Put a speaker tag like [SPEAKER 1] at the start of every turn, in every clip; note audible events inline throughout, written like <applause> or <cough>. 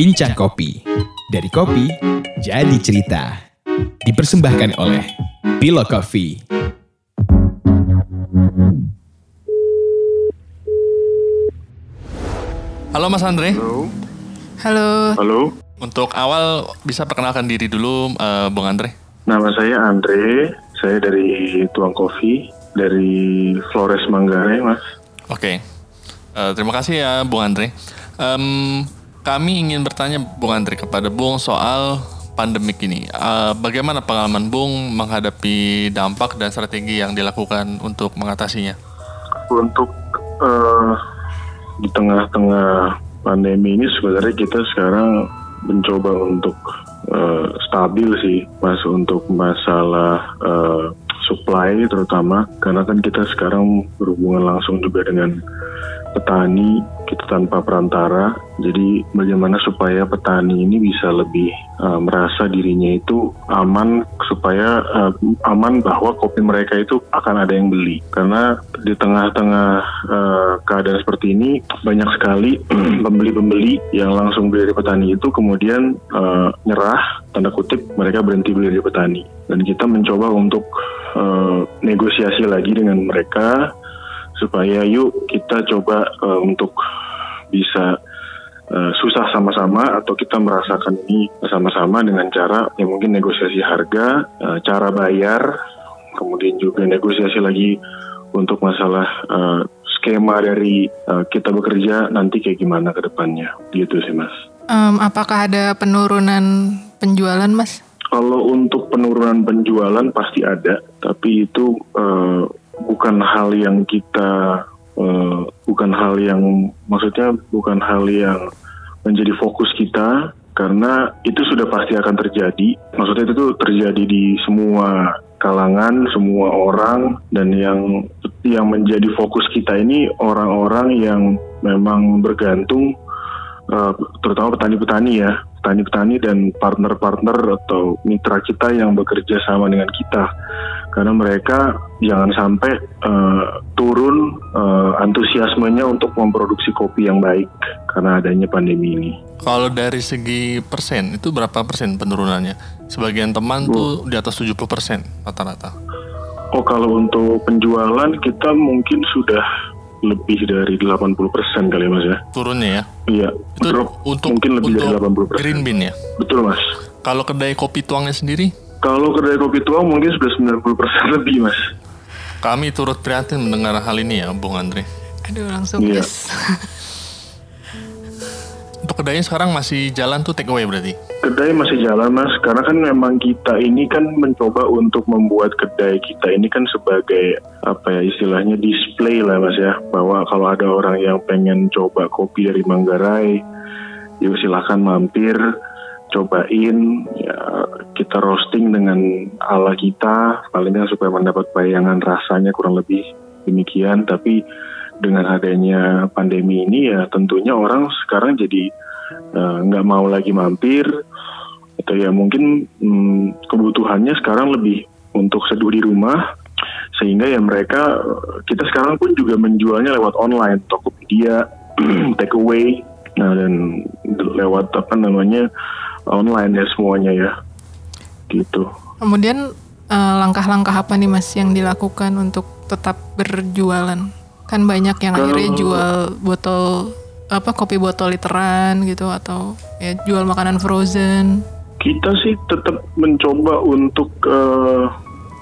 [SPEAKER 1] Bincang Kopi. Dari kopi, jadi cerita. Dipersembahkan oleh Bilo Coffee.
[SPEAKER 2] Halo Mas Andre.
[SPEAKER 3] Halo.
[SPEAKER 4] Halo,
[SPEAKER 3] Halo.
[SPEAKER 2] Untuk awal bisa perkenalkan diri dulu eh, Bung Andre.
[SPEAKER 3] Nama saya Andre. Saya dari Tuang Kopi dari Flores Manggarai, Mas.
[SPEAKER 2] Oke. Eh, terima kasih ya Bung Andre. Em, kami ingin bertanya Bung Andre kepada Bung soal pandemik ini. Eh, bagaimana pengalaman Bung menghadapi dampak dan strategi yang dilakukan untuk mengatasinya?
[SPEAKER 3] Untuk eh, di tengah-tengah pandemi ini sebenarnya kita sekarang mencoba untuk eh, stabil sih, Mas, untuk masalah eh, supply terutama karena kan kita sekarang berhubungan langsung juga dengan petani kita tanpa perantara. Jadi bagaimana supaya petani ini bisa lebih uh, merasa dirinya itu aman supaya uh, aman bahwa kopi mereka itu akan ada yang beli. Karena di tengah-tengah uh, keadaan seperti ini banyak sekali <clears throat> pembeli-pembeli yang langsung beli dari petani itu kemudian uh, nyerah tanda kutip mereka berhenti beli dari petani. Dan kita mencoba untuk uh, negosiasi lagi dengan mereka supaya yuk kita coba uh, untuk bisa uh, susah sama-sama atau kita merasakan ini sama-sama dengan cara ya mungkin negosiasi harga, uh, cara bayar, kemudian juga negosiasi lagi untuk masalah uh, skema dari uh, kita bekerja nanti kayak gimana ke depannya gitu sih mas.
[SPEAKER 4] Em, apakah ada penurunan penjualan, Mas?
[SPEAKER 3] Kalau untuk penurunan penjualan pasti ada, tapi itu uh, bukan hal yang kita uh, bukan hal yang maksudnya bukan hal yang menjadi fokus kita karena itu sudah pasti akan terjadi. Maksudnya itu terjadi di semua kalangan, semua orang dan yang yang menjadi fokus kita ini orang-orang yang memang bergantung uh, terutama petani-petani ya, petani-petani dan partner-partner atau mitra kita yang bekerja sama dengan kita karena mereka jangan sampai uh, turun uh, antusiasmenya untuk memproduksi kopi yang baik karena adanya pandemi ini.
[SPEAKER 2] Kalau dari segi persen, itu berapa persen penurunannya? Sebagian teman tuh di atas 70 persen rata-rata.
[SPEAKER 3] Oh kalau untuk penjualan kita mungkin sudah lebih dari 80% kali mas ya.
[SPEAKER 2] Turunnya ya.
[SPEAKER 3] Iya,
[SPEAKER 2] Itu
[SPEAKER 3] drop
[SPEAKER 2] untuk
[SPEAKER 3] mungkin lebih
[SPEAKER 2] untuk
[SPEAKER 3] dari 80%.
[SPEAKER 2] green bean ya.
[SPEAKER 3] Betul mas.
[SPEAKER 2] Kalau kedai kopi tuangnya sendiri,
[SPEAKER 3] Kalau kedai kopi tuang mungkin sudah 90% <laughs> lebih mas.
[SPEAKER 2] kami turut prihatin mendengar hal ini ya, Bung Andre.
[SPEAKER 4] Aduh, langsung
[SPEAKER 3] Iya. <laughs>
[SPEAKER 2] Untuk kedainya sekarang masih jalan tuh take away berarti.
[SPEAKER 3] Kedai masih jalan mas, karena kan memang kita ini kan mencoba untuk membuat kedai kita ini kan sebagai apa ya istilahnya display lah mas ya, bahwa kalau ada orang yang pengen coba kopi dari Manggarai, yuk silakan mampir, cobain, ya kita roasting dengan ala kita, paling nggak supaya mendapat bayangan rasanya kurang lebih demikian, tapi dengan adanya pandemi ini ya tentunya orang sekarang jadi eh, nggak mau lagi mampir atau ya mungkin hmm, kebutuhannya sekarang lebih untuk seduh di rumah sehingga ya mereka kita sekarang pun juga menjualnya lewat online Tokopedia <clears throat> take away nah dan lewat apa namanya online ya semuanya ya gitu
[SPEAKER 4] Kemudian eh, langkah-langkah apa nih, Mas, yang dilakukan untuk tetap berjualan? Kan banyak yang akhirnya
[SPEAKER 3] Kalau-
[SPEAKER 4] jual botol apa kopi botol literan gitu atau ya jual makanan frozen.
[SPEAKER 3] kita sih tetap mencoba untuk eh,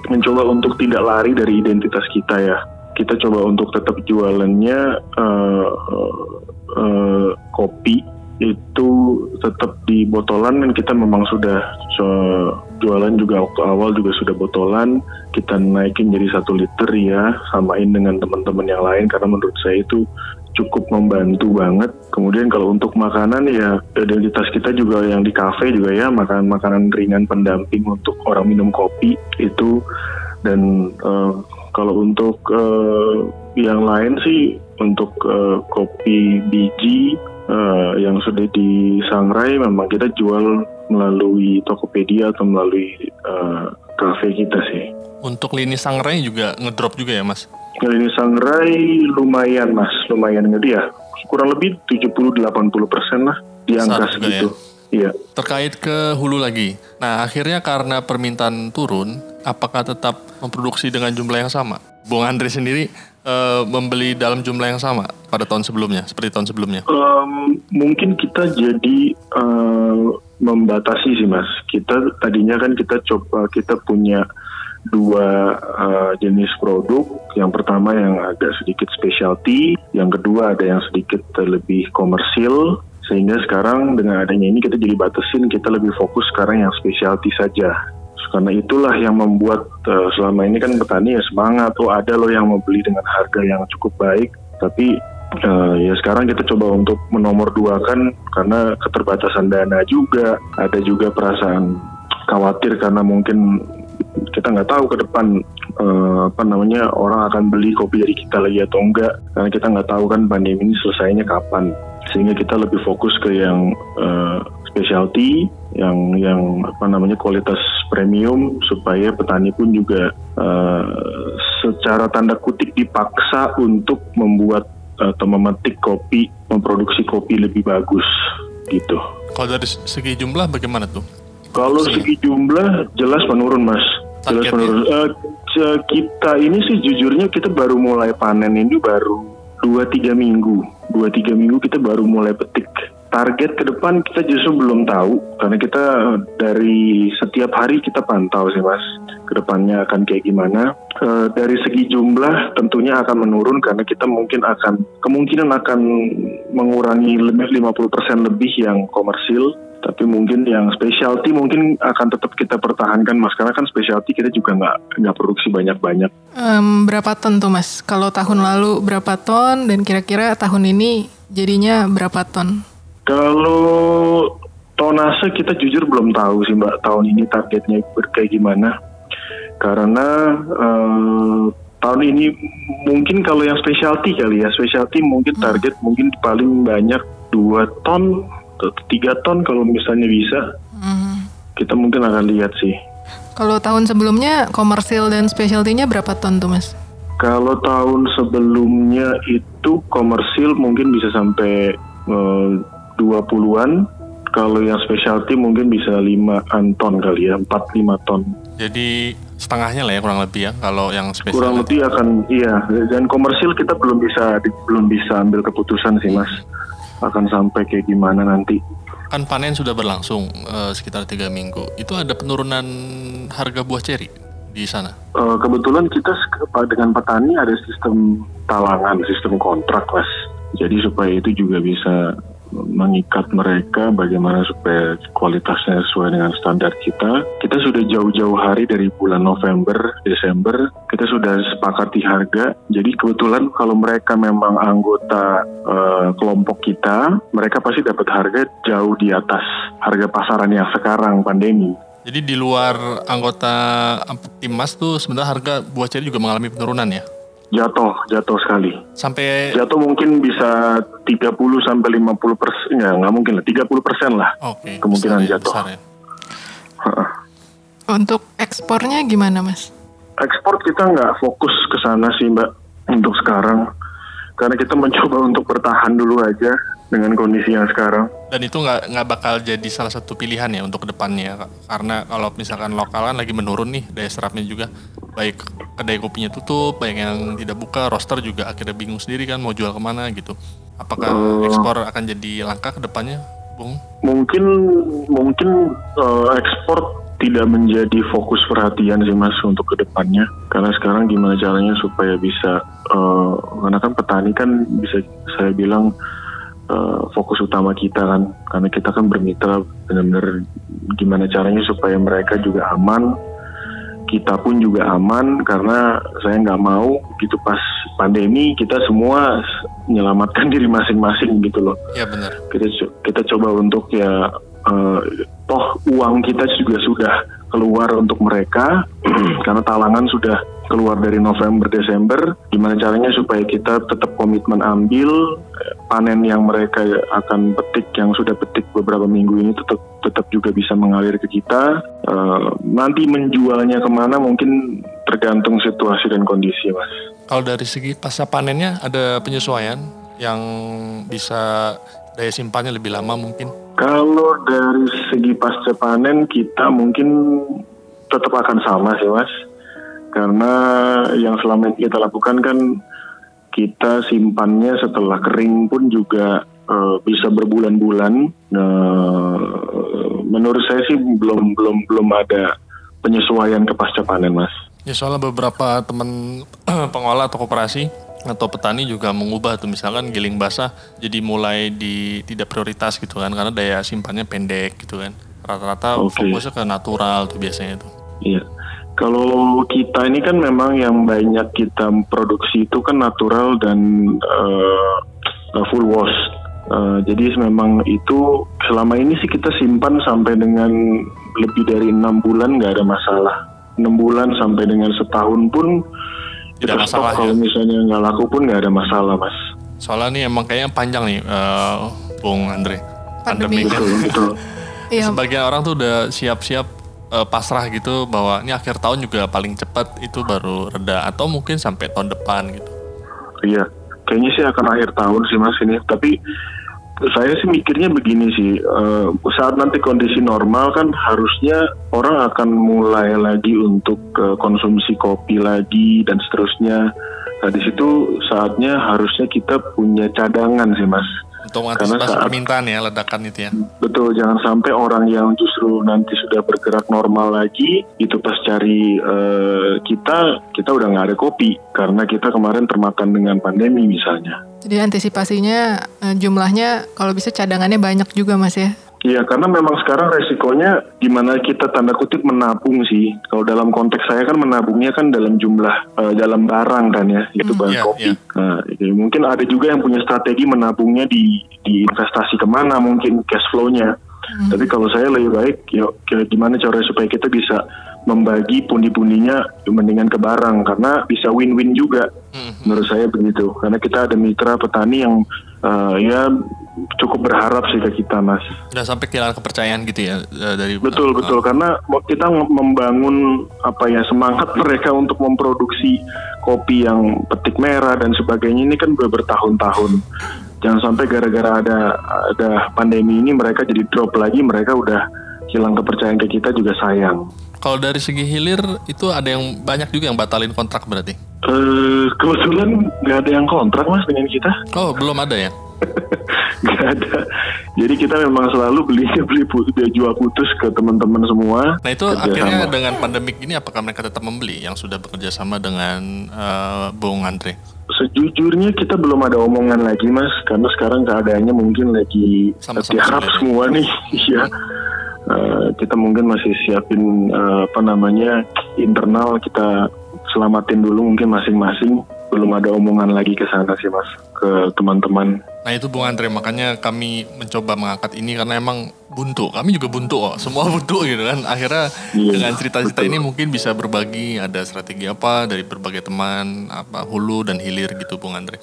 [SPEAKER 3] mencoba untuk tidak lari dari identitas kita ya. Kita coba untuk tetap jualannya eh, eh, kopi itu tetap di botolan dan kita memang sudah jualan juga waktu awal juga sudah botolan. Kita naikin jadi satu liter ya samain dengan teman-teman yang lain karena menurut saya itu cukup membantu banget. Kemudian kalau untuk makanan ya identitas kita juga yang di kafe juga ya. Makan makanan ringan pendamping untuk orang minum kopi itu. Dan eh, kalau untuk eh, yang lain sih untuk eh, kopi biji eh, yang sudah disangrai memang kita jual melalui Tokopedia atau melalui kafe kita sih.
[SPEAKER 2] Untuk lini sangrai juga ngedrop juga ya, Mas?
[SPEAKER 3] Kali ini sangrai lumayan mas, lumayan gede ya. Kurang lebih 70-80 persen lah. di angka
[SPEAKER 2] juga
[SPEAKER 3] segitu. Iya.
[SPEAKER 2] Terkait ke hulu lagi. Nah, akhirnya karena permintaan turun, apakah tetap memproduksi dengan jumlah yang sama? Bung Andre sendiri eh, membeli dalam jumlah yang sama pada tahun sebelumnya, seperti tahun sebelumnya.
[SPEAKER 3] Em, mungkin kita jadi eh, membatasi sih mas. Kita tadinya kan kita coba kita punya dua eh, jenis produk. Yang pertama yang agak sedikit specialty, yang kedua ada yang sedikit lebih komersil. Sehingga sekarang dengan adanya ini kita jadi batasin kita lebih fokus sekarang yang specialty saja. Karena itulah yang membuat eh, selama ini kan petani ya semangat, oh ada loh yang membeli dengan harga yang cukup baik, tapi eh, ya sekarang kita coba untuk menomor dua kan karena keterbatasan dana juga, ada juga perasaan khawatir karena mungkin kita nggak tahu ke depan eh, apa namanya orang akan beli kopi dari kita lagi atau enggak, karena kita nggak tahu kan pandemi ini selesainya kapan, sehingga kita lebih fokus ke yang eh, specialty yang yang apa namanya kualitas premium supaya petani pun juga eh, secara tanda kutip dipaksa untuk membuat atau memetik kopi, memproduksi kopi lebih bagus gitu.
[SPEAKER 2] Kalau dari segi jumlah bagaimana tuh?
[SPEAKER 3] Kalau segi jumlah jelas menurun mas, jelas
[SPEAKER 2] Targetnya?
[SPEAKER 3] menurun. Eh, ce- kita ini sih jujurnya kita baru mulai panen ini baru dua tiga minggu, dua tiga minggu kita baru mulai petik. Target ke depan kita justru belum tahu karena kita dari setiap hari kita pantau sih mas ke depannya akan kayak gimana. Eh, dari segi jumlah tentunya akan menurun karena kita mungkin akan kemungkinan akan mengurangi lebih 50% lebih yang komersil tapi mungkin yang specialty mungkin akan tetap kita pertahankan mas karena kan specialty kita juga nggak nggak produksi banyak-banyak
[SPEAKER 4] Em, berapa ton tuh mas? Kalau tahun lalu berapa ton dan kira-kira tahun ini jadinya berapa ton?
[SPEAKER 3] Kalau tonase kita jujur belum tahu sih mbak tahun ini targetnya kayak gimana karena eh, tahun ini mungkin kalau yang specialty kali ya specialty mungkin target mungkin paling banyak dua ton atau tiga ton kalau misalnya bisa
[SPEAKER 4] Hmm.
[SPEAKER 3] kita mungkin akan lihat sih
[SPEAKER 4] Kalau tahun sebelumnya komersil dan specialty-nya berapa ton tuh mas?
[SPEAKER 3] Kalau tahun sebelumnya itu komersil mungkin bisa sampai eh, 20-an. Kalau yang specialty mungkin bisa 5 ton kali ya, 4-5 ton.
[SPEAKER 2] Jadi setengahnya lah ya kurang lebih ya kalau yang spesial.
[SPEAKER 3] Kurang lebih akan iya dan komersil kita belum bisa belum bisa ambil keputusan sih Mas. Akan sampai kayak gimana nanti.
[SPEAKER 2] Kan panen sudah berlangsung eh, sekitar tiga minggu. Itu ada penurunan harga buah ceri di sana.
[SPEAKER 3] Eh, kebetulan kita dengan petani ada sistem talangan, sistem kontrak, mas. Jadi supaya itu juga bisa mengikat mereka bagaimana supaya kualitasnya sesuai dengan standar kita. Kita sudah jauh-jauh hari dari bulan November, Desember, kita sudah sepakati harga. Jadi kebetulan kalau mereka memang anggota eh, kelompok kita, mereka pasti dapat harga jauh di atas harga pasaran yang sekarang pandemi.
[SPEAKER 2] Jadi di luar anggota timnas tuh sebenarnya harga buah ceri juga mengalami penurunan ya.
[SPEAKER 3] Jatuh, jatuh sekali.
[SPEAKER 2] Sampai
[SPEAKER 3] Jatuh mungkin bisa 30 sampai 50 persen, ya nggak mungkin lah, 30 persen lah.
[SPEAKER 2] oke
[SPEAKER 3] Kemungkinan
[SPEAKER 2] besar ya,
[SPEAKER 3] jatuh.
[SPEAKER 2] besar ya.
[SPEAKER 4] Untuk ekspornya gimana mas?
[SPEAKER 3] Ekspor kita nggak fokus ke sana sih mbak untuk sekarang, karena kita mencoba untuk bertahan dulu aja dengan kondisi yang sekarang.
[SPEAKER 2] Dan itu nggak nggak bakal jadi salah satu pilihan ya untuk ke depannya Kak. karena kalau misalkan lokal kan lagi menurun nih daya serapnya juga baik kedai kopinya tutup, banyak yang tidak buka, roster juga akhirnya bingung sendiri kan mau jual ke mana gitu. Apakah ekspor akan jadi langkah ke depannya, Bung?
[SPEAKER 3] Mungkin mungkin eh, ekspor tidak menjadi fokus perhatian sih mas untuk ke depannya karena sekarang gimana caranya supaya bisa eh, karena kan petani kan bisa saya bilang eh, fokus utama kita kan karena kita kan bermitra benar-benar gimana caranya supaya mereka juga aman kita pun juga aman karena saya nggak mau gitu pas pandemi kita semua menyelamatkan <laughs> diri masing-masing gitu loh
[SPEAKER 2] Ya benar.
[SPEAKER 3] kita kita coba untuk ya eh, toh uang kita juga sudah keluar untuk mereka <clears throat> karena talangan sudah keluar dari November Desember gimana caranya supaya kita tetap komitmen ambil eh, panen yang mereka akan petik yang sudah petik beberapa minggu ini tetap tetap juga bisa mengalir ke kita. Eh, nanti menjualnya ke mana mungkin tergantung situasi dan kondisi mas.
[SPEAKER 2] Kalau dari segi pasca panennya ada penyesuaian yang bisa daya simpannya lebih lama mungkin.
[SPEAKER 3] Kalau dari segi pasca panen kita mungkin tetap akan sama sih mas, karena yang selama ini kita lakukan kan kita simpannya setelah kering pun juga uh, bisa berbulan-bulan. Nah, menurut saya sih belum belum belum ada penyesuaian ke pasca panen mas.
[SPEAKER 2] Ya soalnya beberapa teman <clears throat> pengolah atau koperasi atau petani juga mengubah tuh misalkan giling basah jadi mulai di tidak prioritas gitu kan karena daya simpannya pendek gitu kan rata-rata okay. fokusnya ke natural tuh biasanya tuh.
[SPEAKER 3] Iya. Kalau kita ini kan memang yang banyak kita produksi itu kan natural dan uh, full wash. Uh, jadi memang itu selama ini sih kita simpan sampai dengan lebih dari enam bulan nggak ada masalah. Enam bulan sampai dengan setahun pun
[SPEAKER 2] tidak kita masalah
[SPEAKER 3] kalau ya? misalnya nggak laku pun nggak ada masalah mas.
[SPEAKER 2] Soalnya nih emang kayaknya panjang nih, uh, Bung Andre.
[SPEAKER 4] Pandemi.
[SPEAKER 3] Betul, betul. <laughs> <laughs>
[SPEAKER 2] Iya. Sebagian orang tuh udah siap-siap uh, pasrah gitu bahwa ini akhir tahun juga paling cepat itu baru reda atau mungkin sampai tahun depan gitu.
[SPEAKER 3] Iya, kayaknya sih akan akhir tahun sih mas ini. Tapi saya sih mikirnya begini sih, uh, saat nanti kondisi normal kan harusnya orang akan mulai lagi untuk uh, konsumsi kopi lagi dan seterusnya. Nah di situ saatnya harusnya kita punya cadangan sih mas.
[SPEAKER 2] Untuk mengantisipasi saat, permintaan ya ledakan itu ya.
[SPEAKER 3] Betul, jangan sampai orang yang justru nanti sudah bergerak normal lagi itu pas cari uh, kita kita udah nggak ada kopi karena kita kemarin termakan dengan pandemi misalnya.
[SPEAKER 4] Jadi antisipasinya uh, jumlahnya kalau bisa cadangannya banyak juga mas ya?
[SPEAKER 3] Iya, karena memang sekarang resikonya gimana kita tanda kutip menabung sih. Kalau dalam konteks saya kan menabungnya kan dalam jumlah uh, dalam barang kan ya, yaitu hmm, barang yeah, kopi. Yeah. Nah, ya, mungkin ada juga yang punya strategi menabungnya di di investasi ke mana mungkin cash flow-nya. Hmm. Tapi kalau saya lebih baik, yuk gimana cara supaya kita bisa membagi pundi-pundinya mendingan ke barang karena bisa win-win juga. Hmm. Menurut saya begitu. Karena kita ada mitra petani yang uh, ya cukup berharap sih ke kita mas.
[SPEAKER 2] Udah sampai kehilangan kepercayaan gitu ya eh, dari.
[SPEAKER 3] Betul uh, betul karena kita membangun apa ya semangat mereka untuk memproduksi kopi yang petik merah dan sebagainya ini kan udah bertahun-tahun. Jangan sampai gara-gara ada ada pandemi ini mereka jadi drop lagi mereka udah hilang kepercayaan ke kita juga sayang.
[SPEAKER 2] Kalau dari segi hilir itu ada yang banyak juga yang batalin kontrak berarti?
[SPEAKER 3] Uh, kebetulan nggak ada yang kontrak mas dengan kita.
[SPEAKER 2] Oh belum ada ya? <laughs>
[SPEAKER 3] nggak ada. Jadi kita memang selalu beli <laughs> beli dia jual putus ke teman-teman semua.
[SPEAKER 2] Nah itu akhirnya sama. dengan pandemik ini apakah mereka tetap membeli yang sudah bekerja sama dengan uh, Bung Andre?
[SPEAKER 3] Sejujurnya kita belum ada omongan lagi mas, karena sekarang keadaannya mungkin lagi tiarap semua nih, <laughs> ya. Uh, kita mungkin masih siapin uh, apa namanya internal kita selamatin dulu mungkin masing-masing belum ada omongan lagi ke sana sih mas ke teman-teman.
[SPEAKER 2] Nah itu Bung Andre makanya kami mencoba mengangkat ini karena emang buntu. Kami juga buntu kok, <laughs> semua buntu gitu kan. Akhirnya iya, dengan cerita-cerita ini mungkin bisa berbagi ada strategi apa dari berbagai teman apa hulu dan hilir gitu Bung Andre.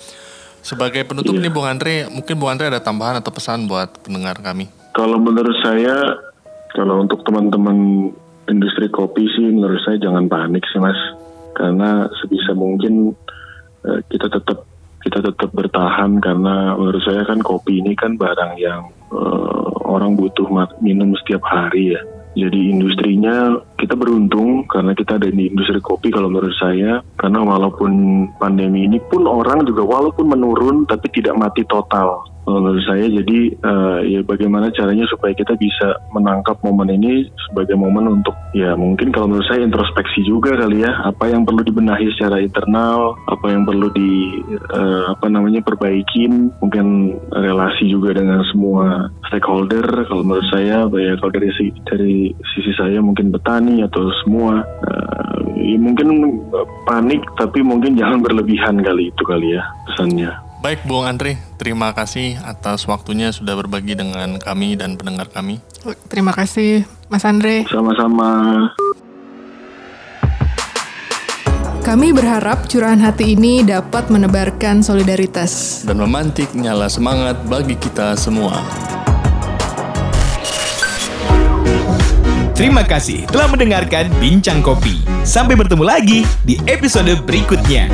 [SPEAKER 2] Sebagai penutup iya. nih Bung Andre, mungkin Bung Andre ada tambahan atau pesan buat pendengar kami?
[SPEAKER 3] Kalau menurut saya, kalau untuk teman-teman industri kopi sih menurut saya jangan panik sih mas. Karena sebisa mungkin Eh, kita tetap kita tetap bertahan karena menurut saya kan kopi ini kan barang yang uh, orang butuh minum setiap hari ya. Jadi industrinya kita beruntung karena kita ada di industri kopi kalau menurut saya karena walaupun pandemi ini pun orang juga walaupun menurun tapi tidak mati total menurut saya. Jadi uh, ya bagaimana caranya supaya kita bisa menangkap momen ini sebagai momen untuk ya mungkin kalau menurut saya introspeksi juga kali ya. Apa yang perlu dibenahi secara internal apa yang perlu di uh, apa namanya perbaikin. Mungkin relasi juga dengan semua stakeholder. Kalau menurut saya ya kalau dari dari sisi saya mungkin petani atau semua uh, ya mungkin panik tapi mungkin <laughs> jangan berlebihan kali itu kali ya pesannya
[SPEAKER 2] Baik Bung Andre, terima kasih atas waktunya sudah berbagi dengan kami dan pendengar kami.
[SPEAKER 4] Terima kasih Mas Andre.
[SPEAKER 3] Sama-sama.
[SPEAKER 4] Kami berharap curahan hati ini dapat menebarkan solidaritas
[SPEAKER 2] dan memantik nyala semangat bagi kita semua.
[SPEAKER 1] Terima kasih telah mendengarkan Bincang Kopi. Sampai bertemu lagi di episode berikutnya.